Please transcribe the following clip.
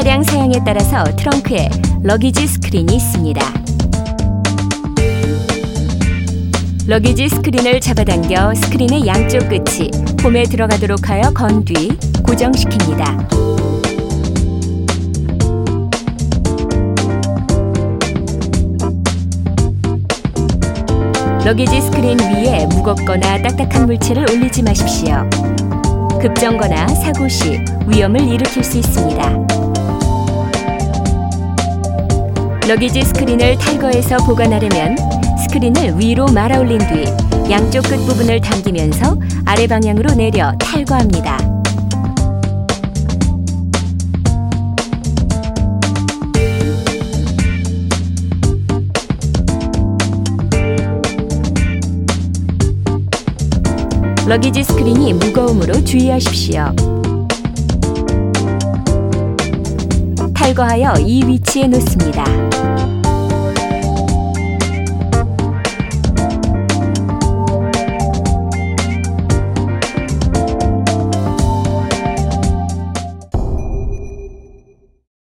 차량 사양에 따라서 트렁크에 luggage screen이 있습니다. luggage screen을 잡아당겨 스크린의 양쪽 끝이 홈에 들어가도록 하여 건 뒤 고정시킵니다. luggage screen 위에 무겁거나 딱딱한 물체를 올리지 마십시오. 급정거나 사고 시 위험을 일으킬 수 있습니다. 러기지 스크린을 탈거해서 보관하려면 스크린을 위로 말아 올린 뒤 양쪽 끝 부분을 당기면서 아래 방향으로 내려 탈거합니다. 러기지 스크린이 무거움으로 주의하십시오. 탈거하여 이 위치에 놓습니다.